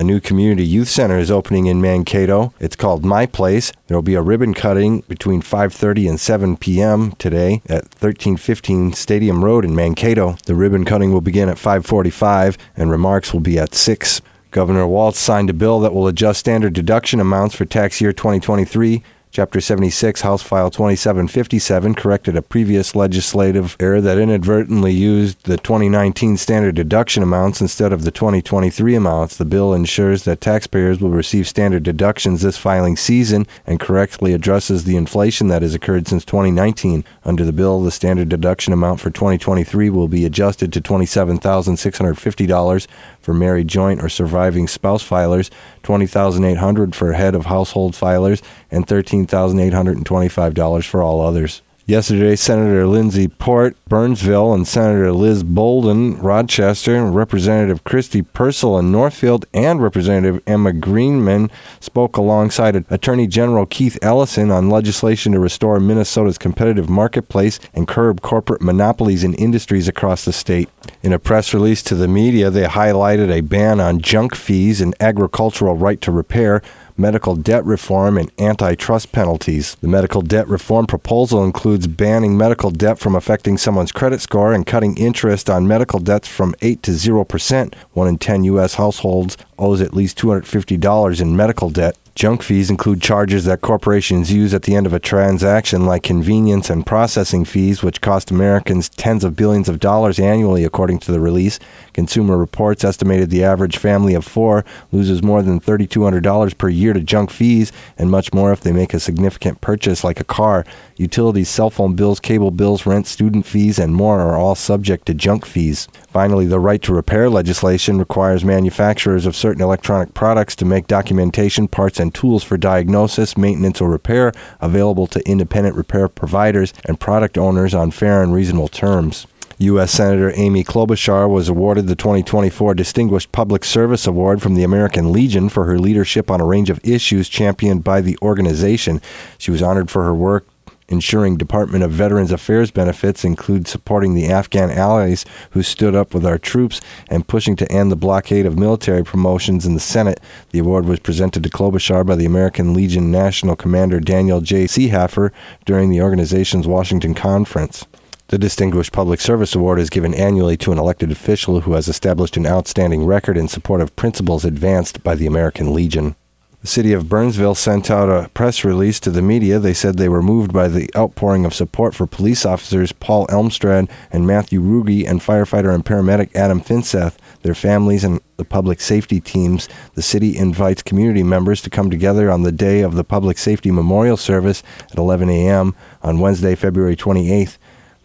A new community youth center is opening in Mankato. It's called My Place. There will be a ribbon cutting between 5:30 and 7 p.m. today at 1315 Stadium Road in Mankato. The ribbon cutting will begin at 5:45 and remarks will be at 6. Governor Walz signed a bill that will adjust standard deduction amounts for tax year 2023 Chapter 76, House File 2757, corrected a previous legislative error that inadvertently used the 2019 standard deduction amounts instead of the 2023 amounts. The bill ensures that taxpayers will receive standard deductions this filing season and correctly addresses the inflation that has occurred since 2019. Under the bill, the standard deduction amount for 2023 will be adjusted to $27,650 for married joint or surviving spouse filers, $20,800 for head of household filers, and $13,825 for all others. Yesterday, Senator Lindsey Port, Burnsville, and Senator Liz Boldon, Rochester, Representative Kristi Pursell in Northfield, and Representative Emma Greenman spoke alongside Attorney General Keith Ellison on legislation to restore Minnesota's competitive marketplace and curb corporate monopolies in industries across the state. In a press release to the media, they highlighted a ban on junk fees and agricultural right to repair medical debt reform, and antitrust penalties. The medical debt reform proposal includes banning medical debt from affecting someone's credit score and cutting interest on medical debts from 8 to 0%. One in 10 U.S. households owes at least $250 in medical debt. Junk fees include charges that corporations use at the end of a transaction, like convenience and processing fees, which cost Americans tens of billions of dollars annually, according to the release. Consumer Reports estimated the average family of four loses more than $3,200 per year to junk fees, and much more if they make a significant purchase like a car. Utilities, cell phone bills, cable bills, rent, student fees, and more are all subject to junk fees. Finally, the right to repair legislation requires manufacturers of certain electronic products to make documentation, parts, and tools for diagnosis, maintenance, or repair available to independent repair providers and product owners on fair and reasonable terms. U.S. Senator Amy Klobuchar was awarded the 2024 Distinguished Public Service Award from the American Legion for her leadership on a range of issues championed by the organization. She was honored for her work ensuring Department of Veterans Affairs benefits include supporting the Afghan allies who stood up with our troops and pushing to end the blockade of military promotions in the Senate. The award was presented to Klobuchar by the American Legion National Commander Daniel J. Seehafer during the organization's Washington conference. The Distinguished Public Service Award is given annually to an elected official who has established an outstanding record in support of principles advanced by the American Legion. The city of Burnsville sent out a press release to the media. They said they were moved by the outpouring of support for police officers Paul Elmstrand and Matthew Ruge and firefighter and paramedic Adam Finseth, their families, and the public safety teams. The city invites community members to come together on the day of the Public Safety Memorial Service at 11 a.m. on Wednesday, February 28th.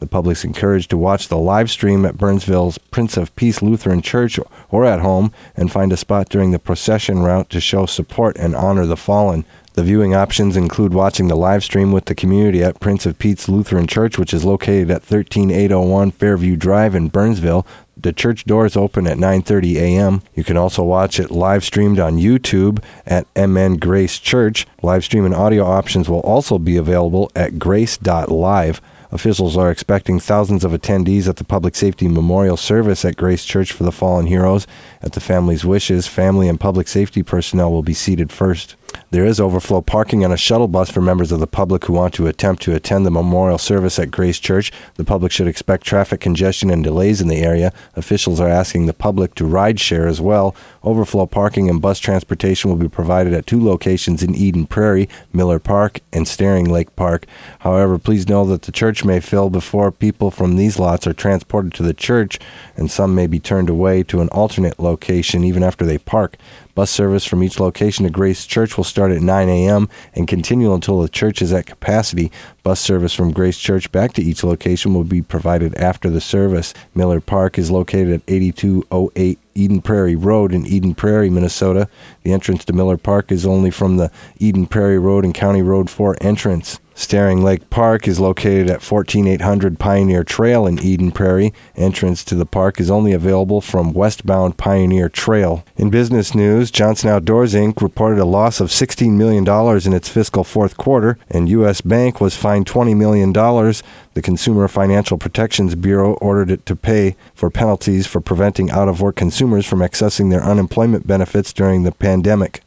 The public's encouraged to watch the live stream at Burnsville's Prince of Peace Lutheran Church or at home and find a spot during the procession route to show support and honor the fallen. The viewing options include watching the live stream with the community at Prince of Peace Lutheran Church, which is located at 13801 Fairview Drive in Burnsville. The church doors open at 9:30 a.m. You can also watch it live streamed on YouTube at MN Grace Church. Live stream and audio options will also be available at grace.live. Officials are expecting thousands of attendees at the Public Safety Memorial Service at Grace Church for the Fallen Heroes. At the family's wishes, family and public safety personnel will be seated first. There is overflow parking on a shuttle bus for members of the public who want to attempt to attend the memorial service at Grace Church. The public should expect traffic congestion and delays in the area. Officials are asking the public to ride share as well. Overflow parking and bus transportation will be provided at two locations in Eden Prairie, Miller Park, and Staring Lake Park. However, please know that the church may fill before people from these lots are transported to the church, and some may be turned away to an alternate location even after they park. Bus service from each location to Grace Church will start at 9 a.m. and continue until the church is at capacity. Bus service from Grace Church back to each location will be provided after the service. Miller Park is located at 8208 Eden Prairie Road in Eden Prairie, Minnesota. The entrance to Miller Park is only from the Eden Prairie Road and County Road 4 entrance. Staring Lake Park is located at 14800 Pioneer Trail in Eden Prairie. Entrance to the park is only available from westbound Pioneer Trail. In business news, Johnson Outdoors Inc. reported a loss of $16 million in its fiscal fourth quarter, and U.S. Bank was fined $20 million. The Consumer Financial Protections Bureau ordered it to pay for penalties for preventing out of work consumers from accessing their unemployment benefits during the pandemic.